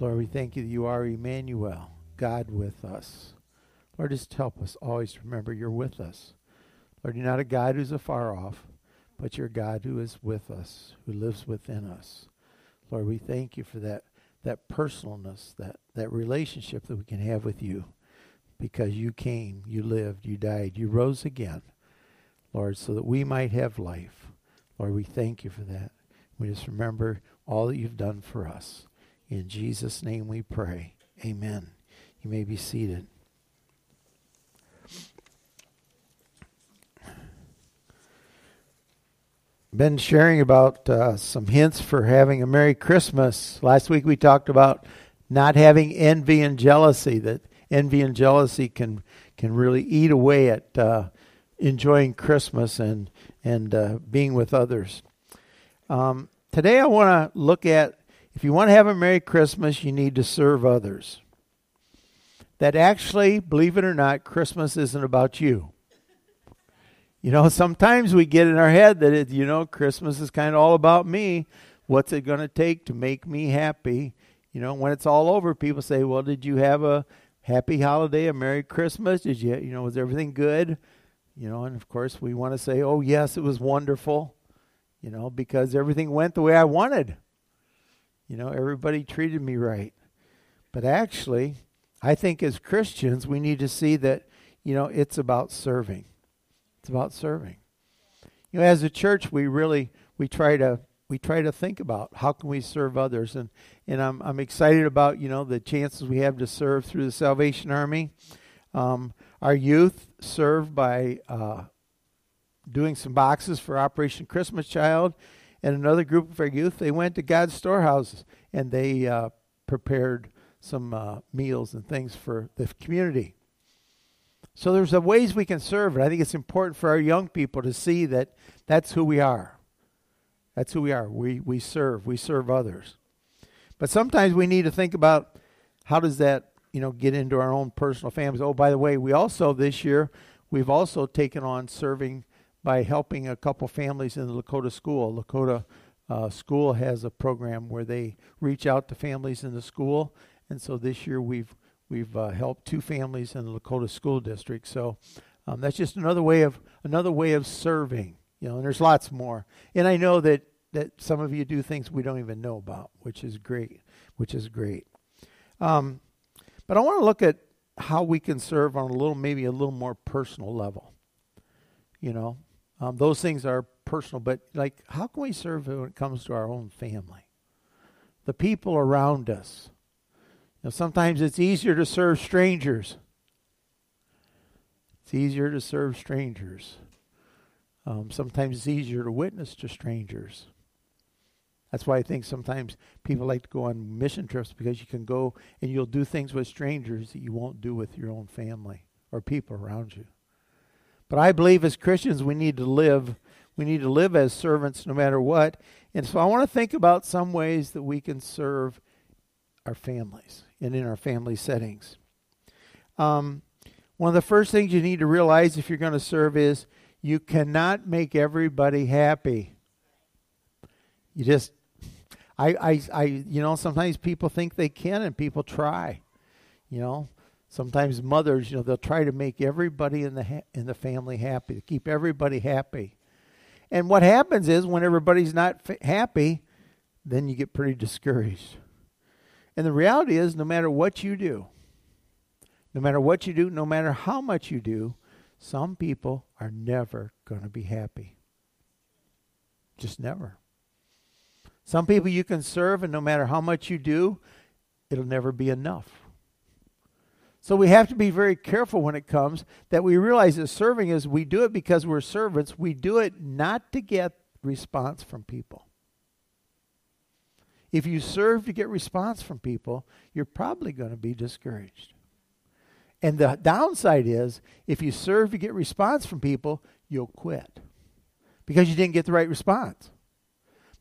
Lord, we thank you that you are Emmanuel, God with us. Lord, just help us always remember you're with us. Lord, you're not a God who's afar off, but you're a God who is with us, who lives within us. Lord, we thank you for that that personalness, that, that relationship that we can have with you because you came, you lived, you died, you rose again, Lord, so that we might have life. Lord, we thank you for that. We just remember all that you've done for us. In Jesus' name we pray. Amen. You may be seated. Been sharing about uh, some hints for having a Merry Christmas. Last week we talked about not having envy and jealousy, that envy and jealousy can, can really eat away at uh, enjoying Christmas and, and uh, being with others. Um, today I want to look at if you want to have a Merry Christmas, you need to serve others. That actually, believe it or not, Christmas isn't about you. You know, sometimes we get in our head that, it, you know, Christmas is kind of all about me. What's it going to take to make me happy? You know, when it's all over, people say, well, did you have a happy holiday, a Merry Christmas? Did you, you know, was everything good? You know, and of course we want to say, oh, yes, it was wonderful, you know, because everything went the way I wanted. You know, everybody treated me right. But actually, I think as Christians, we need to see that, you know, it's about serving. It's about serving. You know, as a church, we really we try to we try to think about how can we serve others, and and I'm I'm excited about you know the chances we have to serve through the Salvation Army. Um, our youth serve by uh, doing some boxes for Operation Christmas Child, and another group of our youth they went to God's storehouses and they uh, prepared some uh, meals and things for the community. So there's a ways we can serve, and I think it's important for our young people to see that that's who we are. That's who we are. We we serve. We serve others. But sometimes we need to think about how does that you know get into our own personal families. Oh, by the way, we also this year we've also taken on serving by helping a couple families in the Lakota school. Lakota uh, school has a program where they reach out to families in the school, and so this year we've We've uh, helped two families in the Lakota School District. So um, that's just another way of another way of serving. You know, and there's lots more. And I know that that some of you do things we don't even know about, which is great. Which is great. Um, but I want to look at how we can serve on a little, maybe a little more personal level. You know, um, those things are personal, but like, how can we serve when it comes to our own family, the people around us? Now, sometimes it's easier to serve strangers. It's easier to serve strangers. Um, sometimes it's easier to witness to strangers. That's why I think sometimes people like to go on mission trips because you can go and you'll do things with strangers that you won't do with your own family or people around you. But I believe as Christians we need to live we need to live as servants no matter what. And so I want to think about some ways that we can serve our families and in our family settings. Um, one of the first things you need to realize if you're going to serve is you cannot make everybody happy. You just, I, I, I, you know, sometimes people think they can and people try. You know, sometimes mothers, you know, they'll try to make everybody in the ha- in the family happy, to keep everybody happy. And what happens is when everybody's not f- happy, then you get pretty discouraged. And the reality is, no matter what you do, no matter what you do, no matter how much you do, some people are never going to be happy. Just never. Some people you can serve, and no matter how much you do, it'll never be enough. So we have to be very careful when it comes that we realize that serving is we do it because we're servants. We do it not to get response from people. If you serve to get response from people, you're probably going to be discouraged. And the downside is if you serve to get response from people, you'll quit because you didn't get the right response.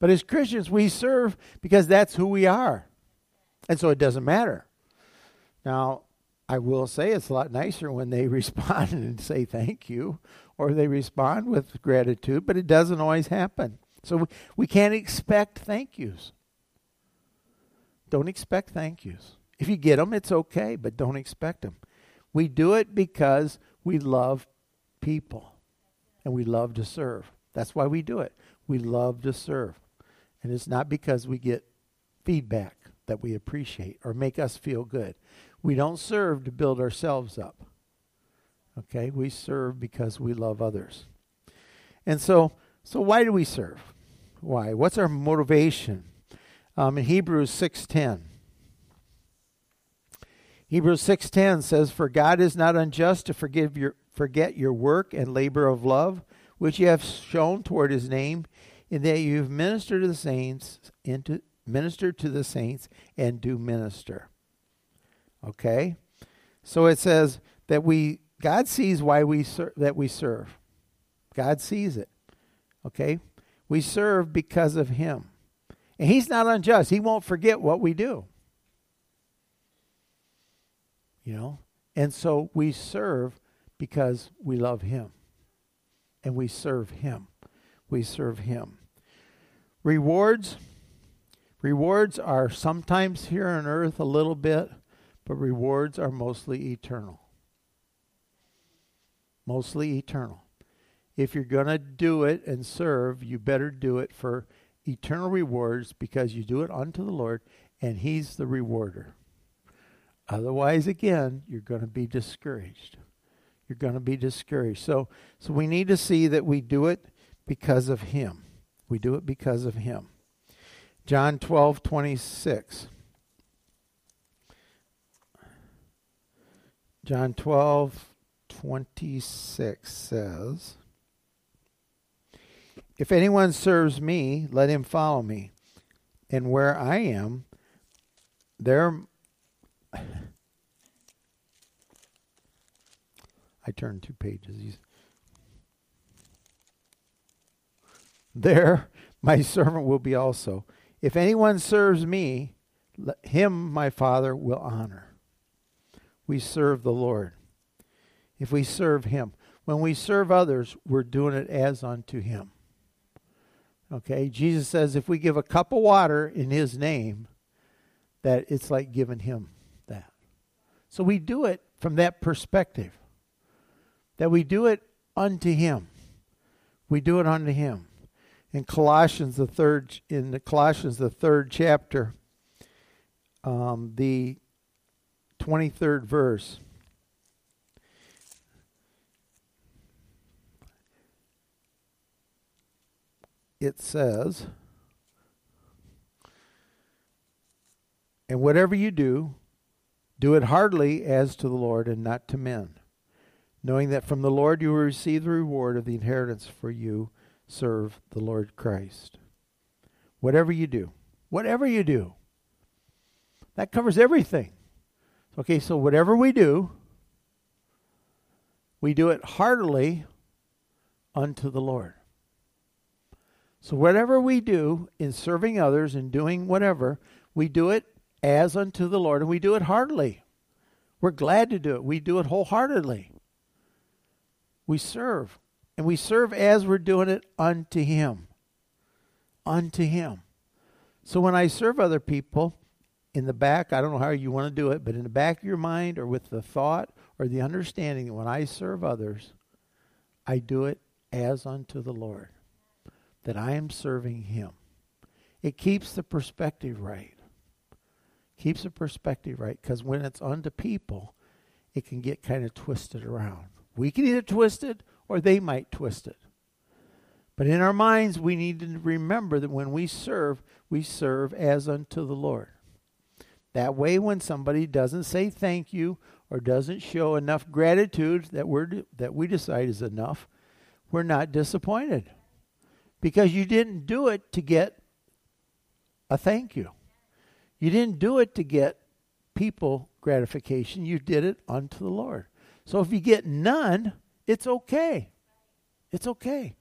But as Christians, we serve because that's who we are. And so it doesn't matter. Now, I will say it's a lot nicer when they respond and say thank you or they respond with gratitude, but it doesn't always happen. So we, we can't expect thank yous. don't expect thank yous. If you get them, it's okay, but don't expect them. We do it because we love people and we love to serve. That's why we do it. We love to serve. And it's not because we get feedback that we appreciate or make us feel good. We don't serve to build ourselves up. Okay? We serve because we love others. And so so why do we serve? Why? What's our motivation? Um, in Hebrews 6:10 Hebrews 6:10 says for God is not unjust to forgive your forget your work and labor of love which you have shown toward his name in that you have ministered to the saints into minister to the saints and do minister. Okay? So it says that we God sees why we ser- that we serve. God sees it. Okay? We serve because of him. And he's not unjust. He won't forget what we do. You know? And so we serve because we love him. And we serve him. We serve him. Rewards rewards are sometimes here on earth a little bit, but rewards are mostly eternal. Mostly eternal. If you're going to do it and serve, you better do it for eternal rewards because you do it unto the Lord and He's the rewarder. Otherwise, again, you're going to be discouraged. You're going to be discouraged. So, so we need to see that we do it because of Him. We do it because of Him. John 12, 26. John 12, 26 says, If anyone serves me, let him follow me. And where I am, there I turned two pages. There my servant will be also. If anyone serves me, him my Father will honor. We serve the Lord. If we serve him, when we serve others, we're doing it as unto him. Okay? Jesus says if we give a cup of water in his name, that it's like giving him that. So we do it from that perspective. That we do it unto him. We do it unto him. In Colossians the third in the Colossians the third chapter, um, the twenty third verse. It says, And whatever you do, do it heartily as to the Lord and not to men, knowing that from the Lord you will receive the reward of the inheritance for you serve the Lord Christ. Whatever you do, whatever you do, that covers everything. Okay, so whatever we do, we do it heartily unto the Lord. So whatever we do in serving others and doing whatever, we do it as unto the Lord, and we do it heartily. We're glad to do it. We do it wholeheartedly. We serve. And we serve as we're doing it unto Him. Unto Him. So when I serve other people, in the back, I don't know how you want to do it, but in the back of your mind or with the thought or the understanding that when I serve others, I do it as unto the Lord, that I am serving Him. It keeps the perspective right keeps the perspective right because when it's unto people, it can get kind of twisted around. We can either twist it or they might twist it. But in our minds, we need to remember that when we serve, we serve as unto the Lord. That way, when somebody doesn't say thank you or doesn't show enough gratitude that, we're, that we decide is enough, we're not disappointed. Because you didn't do it to get a thank you. You didn't do it to get people gratification, you did it unto the Lord. So if you get none, it's okay. It's okay.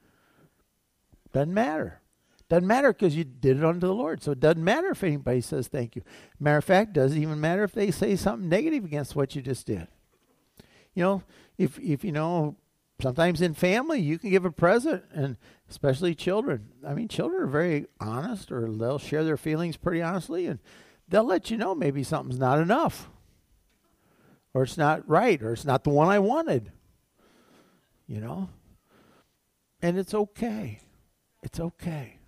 Doesn't matter. Doesn't matter because you did it unto the Lord. So it doesn't matter if anybody says thank you. Matter of fact, doesn't even matter if they say something negative against what you just did. You know, if if you know, sometimes in family you can give a present, and especially children. I mean, children are very honest, or they'll share their feelings pretty honestly, and they'll let you know maybe something's not enough, or it's not right, or it's not the one I wanted. You know? And it's okay. It's okay.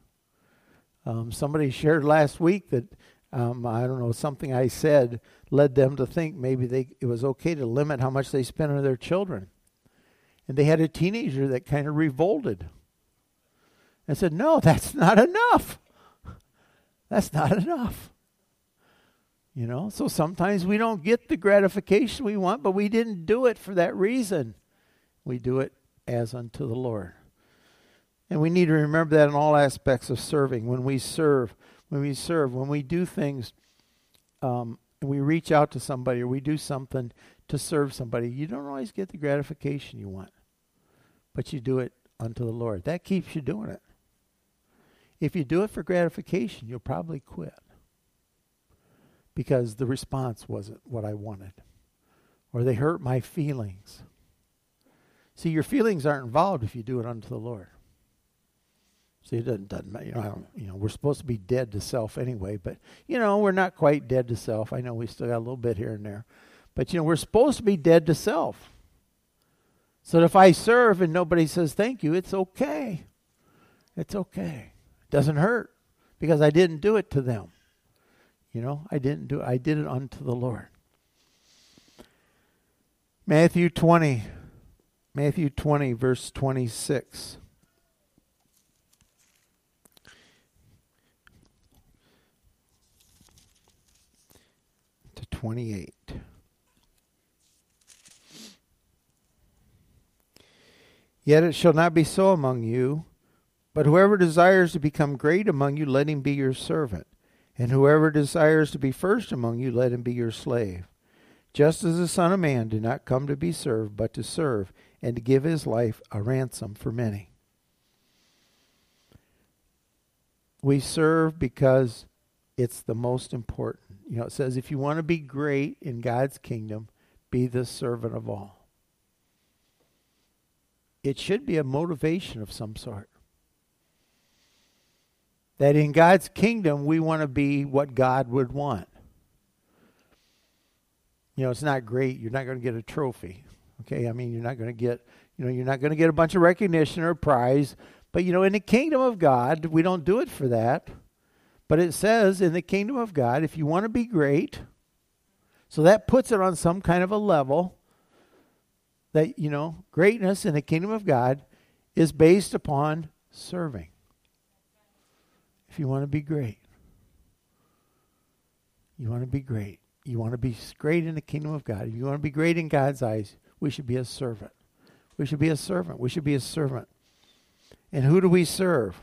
Um, somebody shared last week that um, I don't know something I said led them to think maybe they it was okay to limit how much they spent on their children, and they had a teenager that kind of revolted and said, "No, that's not enough. That's not enough." You know, so sometimes we don't get the gratification we want, but we didn't do it for that reason. We do it as unto the Lord. And we need to remember that in all aspects of serving. When we serve, when we serve, when we do things, um, we reach out to somebody or we do something to serve somebody, you don't always get the gratification you want, but you do it unto the Lord. That keeps you doing it. If you do it for gratification, you'll probably quit because the response wasn't what I wanted, or they hurt my feelings. See, your feelings aren't involved if you do it unto the Lord. See, it doesn't, doesn't matter. You know, you know, we're supposed to be dead to self anyway, but you know, we're not quite dead to self. I know we still got a little bit here and there, but you know, we're supposed to be dead to self. So if I serve and nobody says thank you, it's okay. It's okay. It doesn't hurt because I didn't do it to them. You know, I didn't do it. I did it unto the Lord. Matthew 20. Matthew 20 verse 26. 28. Yet it shall not be so among you, but whoever desires to become great among you, let him be your servant. And whoever desires to be first among you, let him be your slave. Just as the Son of Man did not come to be served, but to serve, and to give his life a ransom for many. We serve because it's the most important. You know, it says if you want to be great in God's kingdom, be the servant of all. It should be a motivation of some sort. That in God's kingdom, we want to be what God would want. You know, it's not great. You're not going to get a trophy. Okay? I mean, you're not going to get, you know, you're not going to get a bunch of recognition or a prize. But, you know, in the kingdom of God, we don't do it for that. But it says in the kingdom of God, if you want to be great, so that puts it on some kind of a level that, you know, greatness in the kingdom of God is based upon serving. If you want to be great, you want to be great. You want to be great in the kingdom of God. If you want to be great in God's eyes, we should be a servant. We should be a servant. We should be a servant. And who do we serve?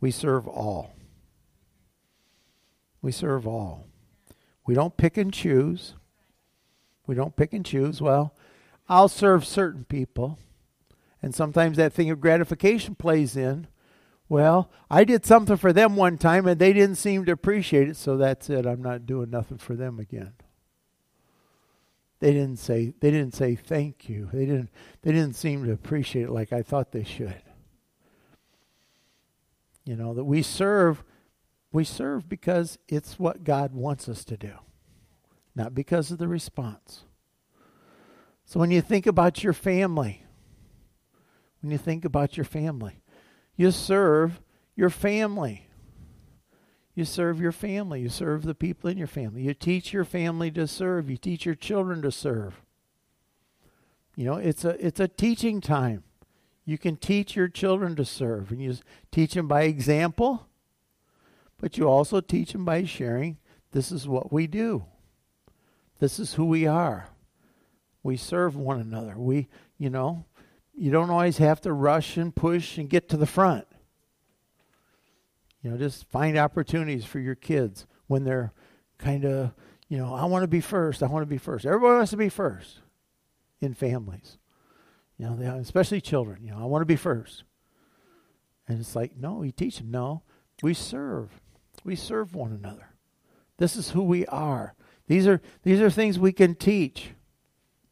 We serve all. We serve all. We don't pick and choose. We don't pick and choose. Well, I'll serve certain people. And sometimes that thing of gratification plays in. Well, I did something for them one time and they didn't seem to appreciate it, so that's it. I'm not doing nothing for them again. They didn't say they didn't say thank you. They didn't they didn't seem to appreciate it like I thought they should. You know, that we serve we serve because it's what God wants us to do, not because of the response. So when you think about your family, when you think about your family, you serve your family. You serve your family. You serve the people in your family. You teach your family to serve. You teach your children to serve. You know, it's a it's a teaching time. You can teach your children to serve, and you teach them by example but you also teach them by sharing this is what we do. This is who we are. We serve one another. We, you know, you don't always have to rush and push and get to the front. You know, just find opportunities for your kids when they're kind of, you know, I want to be first. I want to be first. Everybody wants to be first in families. You know, especially children. You know, I want to be first. And it's like, no, we teach them, no, we serve. We serve one another. This is who we are. These are these are things we can teach.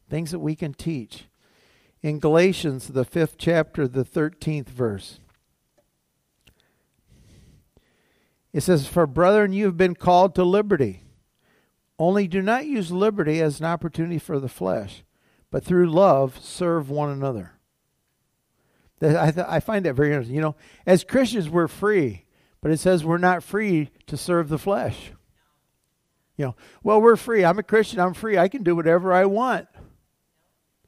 Things that we can teach. In Galatians, the fifth chapter, the thirteenth verse. It says, For brethren, you have been called to liberty. Only do not use liberty as an opportunity for the flesh, but through love serve one another. I, th- I find that very interesting. You know, as Christians, we're free, but it says we're not free to serve the flesh. You know, well, we're free. I'm a Christian. I'm free. I can do whatever I want.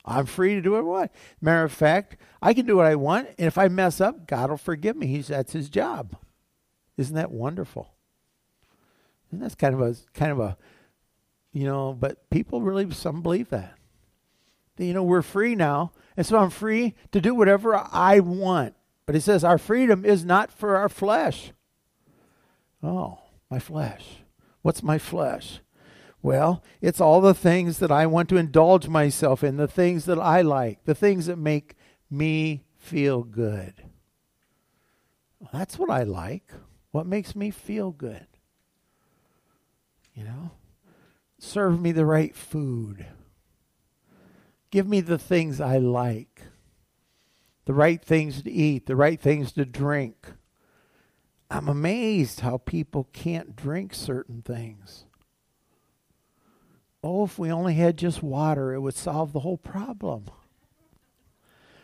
I'm free to do what I want. Matter of fact, I can do what I want, and if I mess up, God will forgive me. He's that's His job. Isn't that wonderful? And that's kind of a kind of a, you know. But people really some believe that. You know, we're free now, and so I'm free to do whatever I want. But it says our freedom is not for our flesh. Oh, my flesh. What's my flesh? Well, it's all the things that I want to indulge myself in, the things that I like, the things that make me feel good. That's what I like. What makes me feel good? You know? Serve me the right food. Give me the things I like. The right things to eat, the right things to drink. I'm amazed how people can't drink certain things. Oh, if we only had just water, it would solve the whole problem.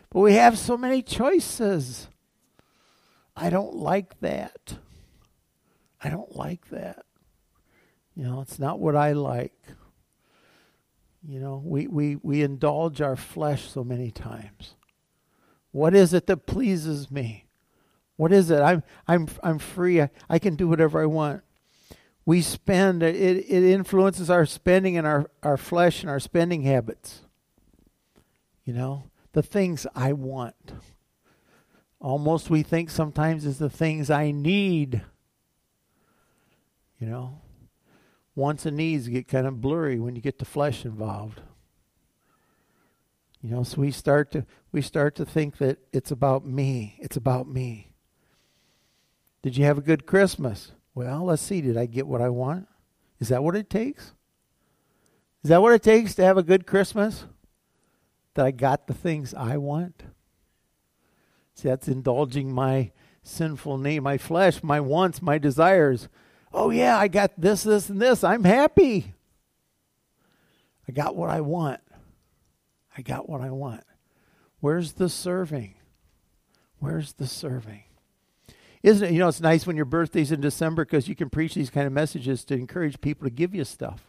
But we have so many choices. I don't like that. I don't like that. You know, it's not what I like. You know, we, we, we indulge our flesh so many times. What is it that pleases me? What is it? I'm I'm I'm free. I, I can do whatever I want we spend, it, it influences our spending and our, our flesh and our spending habits. You know, the things I want. Almost we think sometimes is the things I need. You know, wants and needs get kind of blurry when you get the flesh involved. You know, so we start to we start to think that it's about me. It's about me. Did you have a good Christmas? Well, let's see. Did I get what I want? Is that what it takes? Is that what it takes to have a good Christmas? That I got the things I want? See, that's indulging my sinful need, my flesh, my wants, my desires. Oh, yeah, I got this, this, and this. I'm happy. I got what I want. I got what I want. Where's the serving? Where's the serving? Isn't it? You know, it's nice when your birthday's in December because you can preach these kind of messages to encourage people to give you stuff.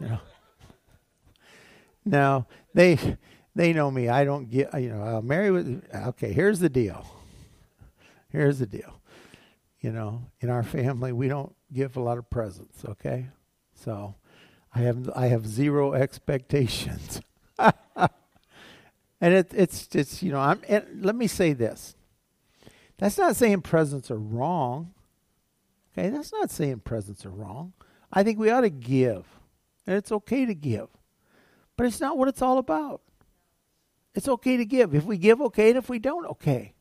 You know. Now they they know me. I don't get. You know, I'll marry with. Okay, here's the deal. Here's the deal. You know, in our family, we don't give a lot of presents. Okay, so I have I have zero expectations. and it, it's it's you know I'm. let me say this that's not saying presents are wrong. Okay, that's not saying presents are wrong. I think we ought to give, and it's okay to give. But it's not what it's all about. It's okay to give. If we give, okay, and if we don't, okay.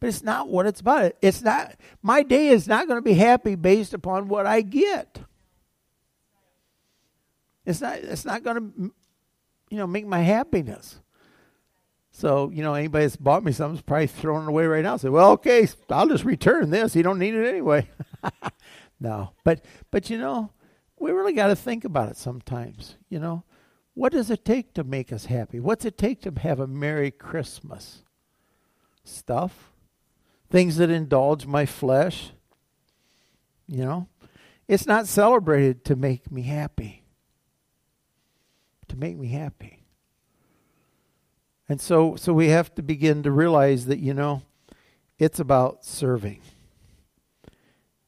But it's not what it's about. It's not my day is not going to be happy based upon what I get. It's not it's not going to you know make my happiness. So, you know, anybody that's bought me something's probably throwing it away right now. Say, well, okay, I'll just return this. You don't need it anyway. no. But but you know, we really got to think about it sometimes, you know. What does it take to make us happy? What's it take to have a Merry Christmas? Stuff? Things that indulge my flesh? You know? It's not celebrated to make me happy. To make me happy. And so, so we have to begin to realize that, you know, it's about serving.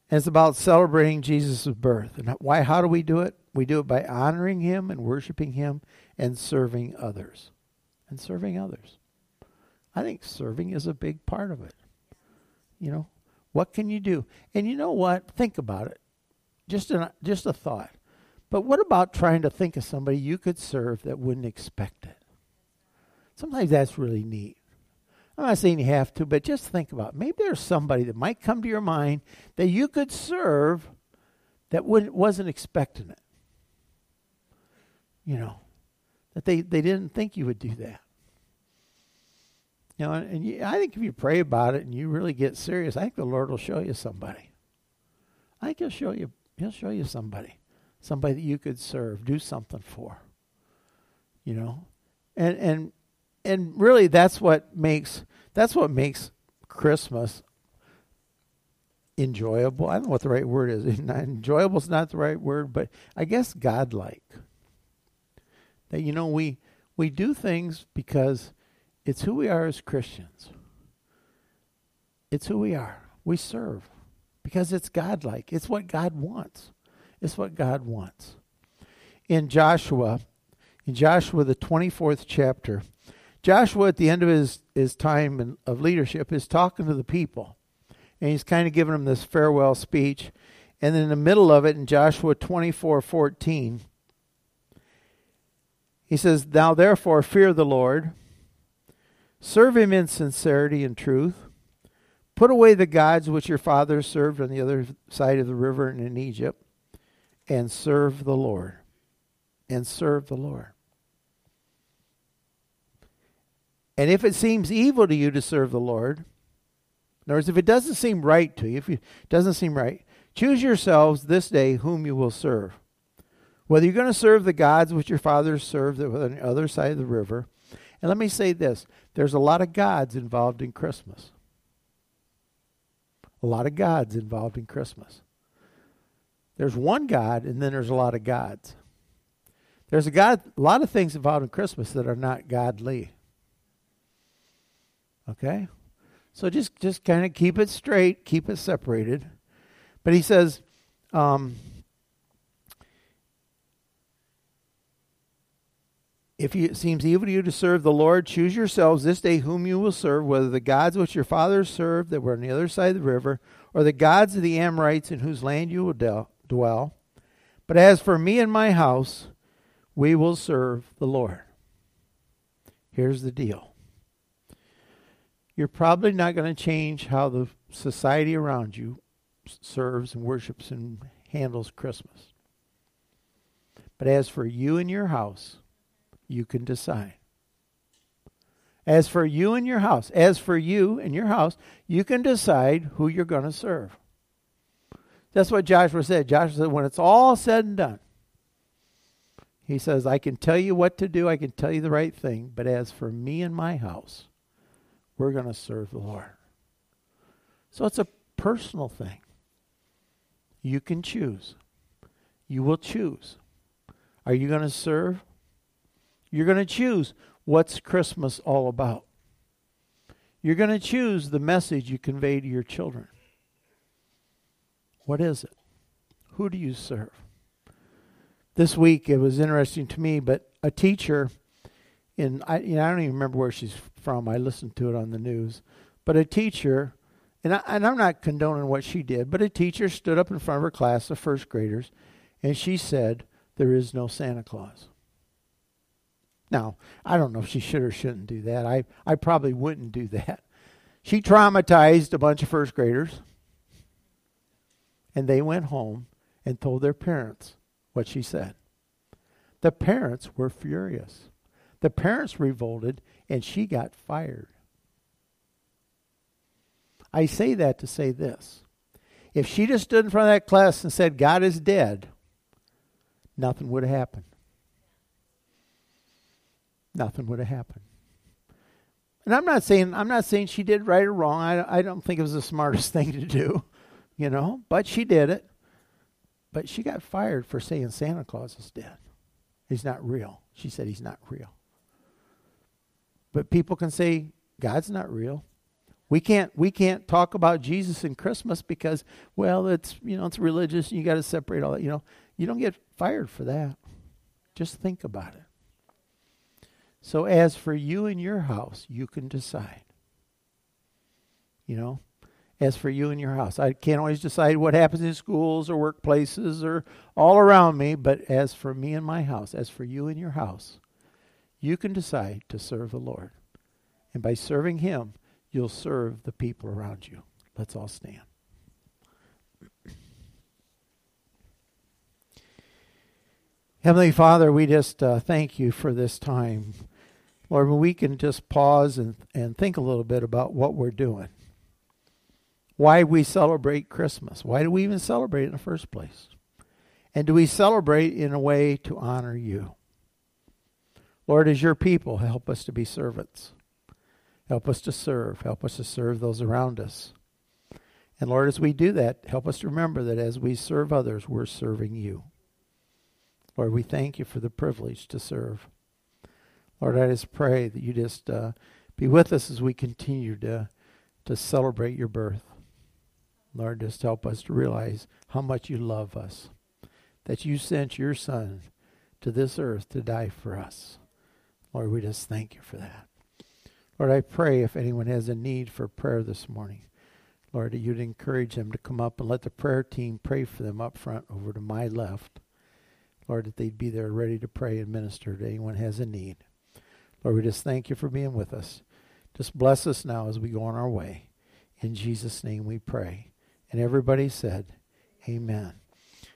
And it's about celebrating Jesus' birth. And why how do we do it? We do it by honoring him and worshiping him and serving others. And serving others. I think serving is a big part of it. You know, what can you do? And you know what? Think about it. Just an, just a thought. But what about trying to think of somebody you could serve that wouldn't expect it? Sometimes that's really neat. I'm not saying you have to, but just think about it. maybe there's somebody that might come to your mind that you could serve that wasn't expecting it. You know, that they, they didn't think you would do that. You know, and you, I think if you pray about it and you really get serious, I think the Lord will show you somebody. I think he'll show you he'll show you somebody. Somebody that you could serve, do something for. You know? And and and really that's what makes that's what makes Christmas enjoyable. I don't know what the right word is. enjoyable is not the right word, but I guess godlike. That you know we we do things because it's who we are as Christians. It's who we are. We serve because it's godlike. It's what God wants. It's what God wants. In Joshua, in Joshua the 24th chapter, Joshua at the end of his, his time in, of leadership is talking to the people. And he's kind of giving them this farewell speech. And in the middle of it, in Joshua 24 14, he says, Now therefore fear the Lord, serve him in sincerity and truth, put away the gods which your fathers served on the other side of the river and in Egypt, and serve the Lord. And serve the Lord. And if it seems evil to you to serve the Lord, in other words, if it doesn't seem right to you, if it doesn't seem right, choose yourselves this day whom you will serve. Whether you're going to serve the gods which your fathers served on the other side of the river. And let me say this there's a lot of gods involved in Christmas. A lot of gods involved in Christmas. There's one God, and then there's a lot of gods. There's a God, a lot of things involved in Christmas that are not godly. Okay? So just just kind of keep it straight, keep it separated. But he says, um, If it seems evil to you to serve the Lord, choose yourselves this day whom you will serve, whether the gods which your fathers served that were on the other side of the river, or the gods of the Amorites in whose land you will dwell. But as for me and my house, we will serve the Lord. Here's the deal you're probably not going to change how the society around you serves and worships and handles Christmas. But as for you and your house, you can decide. As for you and your house, as for you and your house, you can decide who you're going to serve. That's what Joshua said. Joshua said, when it's all said and done, he says, I can tell you what to do, I can tell you the right thing, but as for me and my house, we're going to serve the Lord. So it's a personal thing. You can choose. You will choose. Are you going to serve? You're going to choose what's Christmas all about. You're going to choose the message you convey to your children. What is it? Who do you serve? This week it was interesting to me, but a teacher in I, you know, I don't even remember where she's from. I listened to it on the news. But a teacher, and, I, and I'm not condoning what she did, but a teacher stood up in front of her class of first graders and she said, There is no Santa Claus. Now, I don't know if she should or shouldn't do that. I, I probably wouldn't do that. She traumatized a bunch of first graders, and they went home and told their parents what she said. The parents were furious. The parents revolted, and she got fired. I say that to say this. If she just stood in front of that class and said, God is dead, nothing would have happened. Nothing would have happened. And I'm not saying I'm not saying she did right or wrong. I, I don't think it was the smartest thing to do, you know, but she did it. But she got fired for saying Santa Claus is dead. He's not real. She said he's not real. But people can say God's not real. We can't we can't talk about Jesus and Christmas because well it's you know it's religious and you got to separate all that you know you don't get fired for that. Just think about it. So as for you and your house, you can decide. You know, as for you and your house, I can't always decide what happens in schools or workplaces or all around me, but as for me and my house, as for you and your house, you can decide to serve the Lord. And by serving Him, you'll serve the people around you. Let's all stand. Heavenly Father, we just uh, thank you for this time. Lord, we can just pause and, and think a little bit about what we're doing. why we celebrate Christmas. Why do we even celebrate in the first place? And do we celebrate in a way to honor you? Lord, as your people, help us to be servants. Help us to serve. Help us to serve those around us. And Lord, as we do that, help us to remember that as we serve others, we're serving you. Lord, we thank you for the privilege to serve. Lord, I just pray that you just uh, be with us as we continue to, to celebrate your birth. Lord, just help us to realize how much you love us, that you sent your Son to this earth to die for us. Lord, we just thank you for that. Lord, I pray if anyone has a need for prayer this morning, Lord, that you'd encourage them to come up and let the prayer team pray for them up front over to my left. Lord, that they'd be there ready to pray and minister to anyone has a need. Lord, we just thank you for being with us. Just bless us now as we go on our way. In Jesus' name we pray. And everybody said, Amen.